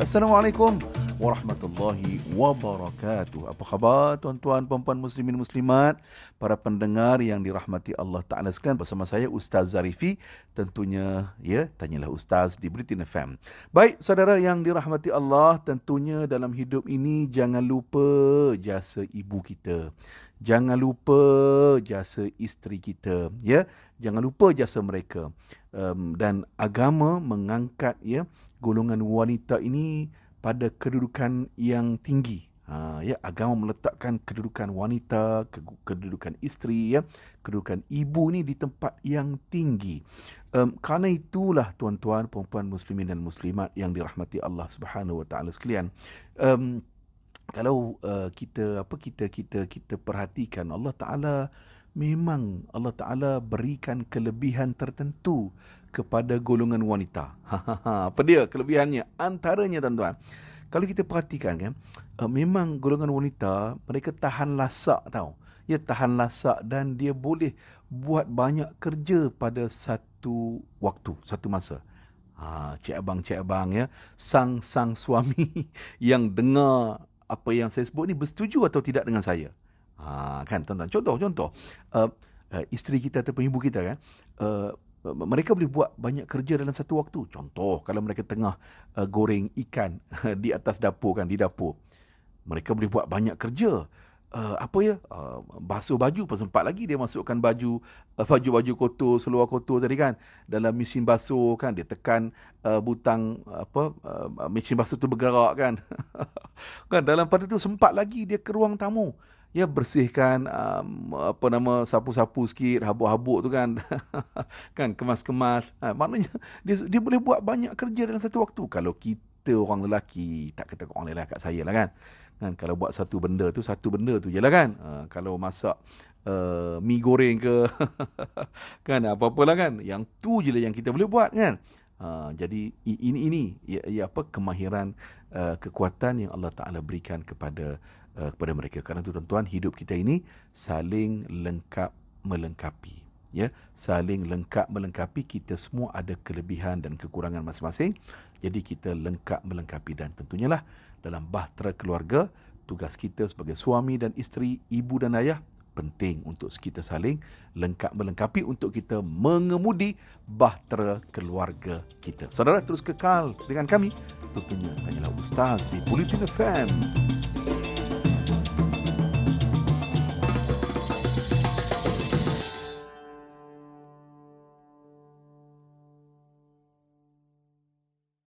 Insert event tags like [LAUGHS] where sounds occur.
السلام عليكم. Warahmatullahi wabarakatuh. Apa khabar tuan-tuan, puan-puan muslimin muslimat, para pendengar yang dirahmati Allah Taala sekalian bersama saya Ustaz Zarifi. Tentunya ya, tanyalah Ustaz di Britain FM. Baik, saudara yang dirahmati Allah, tentunya dalam hidup ini jangan lupa jasa ibu kita. Jangan lupa jasa isteri kita, ya. Jangan lupa jasa mereka. Um, dan agama mengangkat ya golongan wanita ini pada kedudukan yang tinggi. Ha, ya, agama meletakkan kedudukan wanita, kedudukan isteri, ya, kedudukan ibu ini di tempat yang tinggi. Um, kerana itulah tuan-tuan, perempuan muslimin dan muslimat yang dirahmati Allah Subhanahu Wa Taala sekalian. Um, kalau uh, kita apa kita kita kita perhatikan Allah Taala memang Allah Taala berikan kelebihan tertentu kepada golongan wanita. [LAUGHS] Apa dia kelebihannya? Antaranya tuan-tuan, kalau kita perhatikan kan, uh, memang golongan wanita mereka tahan lasak tau. Dia tahan lasak dan dia boleh buat banyak kerja pada satu waktu, satu masa. Ha, cik abang, cik abang ya, sang-sang suami [LAUGHS] yang dengar apa yang saya sebut ni bersetuju atau tidak dengan saya. Ha, kan tuan-tuan. Contoh contoh uh, uh, isteri kita ataupun ibu kita kan uh, mereka boleh buat banyak kerja dalam satu waktu. Contoh kalau mereka tengah uh, goreng ikan [LAUGHS] di atas dapur kan di dapur. Mereka boleh buat banyak kerja. Uh, apa ya uh, basuh baju pun sempat lagi dia masukkan baju uh, baju-baju kotor seluar kotor tadi kan dalam mesin basuh kan dia tekan uh, butang apa uh, mesin basuh tu bergerak kan [LAUGHS] kan dalam pada tu sempat lagi dia ke ruang tamu ya bersihkan um, apa nama sapu-sapu sikit habuk-habuk tu kan. [LAUGHS] Kan kemas-kemas. Ha, maknanya dia dia boleh buat banyak kerja dalam satu waktu. Kalau kita orang lelaki tak kata orang lelaki kat saya lah kan. Kan kalau buat satu benda tu satu benda tu je lah kan. Ha, kalau masak uh, mi goreng ke [LAUGHS] kan apa-apalah kan. Yang tu je lah yang kita boleh buat kan. Ha, jadi ini ini ya, ya apa kemahiran uh, kekuatan yang Allah Taala berikan kepada uh, kepada mereka. Kerana itu tuan-tuan, hidup kita ini saling lengkap melengkapi. Ya, saling lengkap melengkapi kita semua ada kelebihan dan kekurangan masing-masing. Jadi kita lengkap melengkapi dan tentunya lah dalam bahtera keluarga tugas kita sebagai suami dan isteri, ibu dan ayah penting untuk kita saling lengkap melengkapi untuk kita mengemudi bahtera keluarga kita. Saudara terus kekal dengan kami. Tentunya tanyalah Ustaz di Politin FM.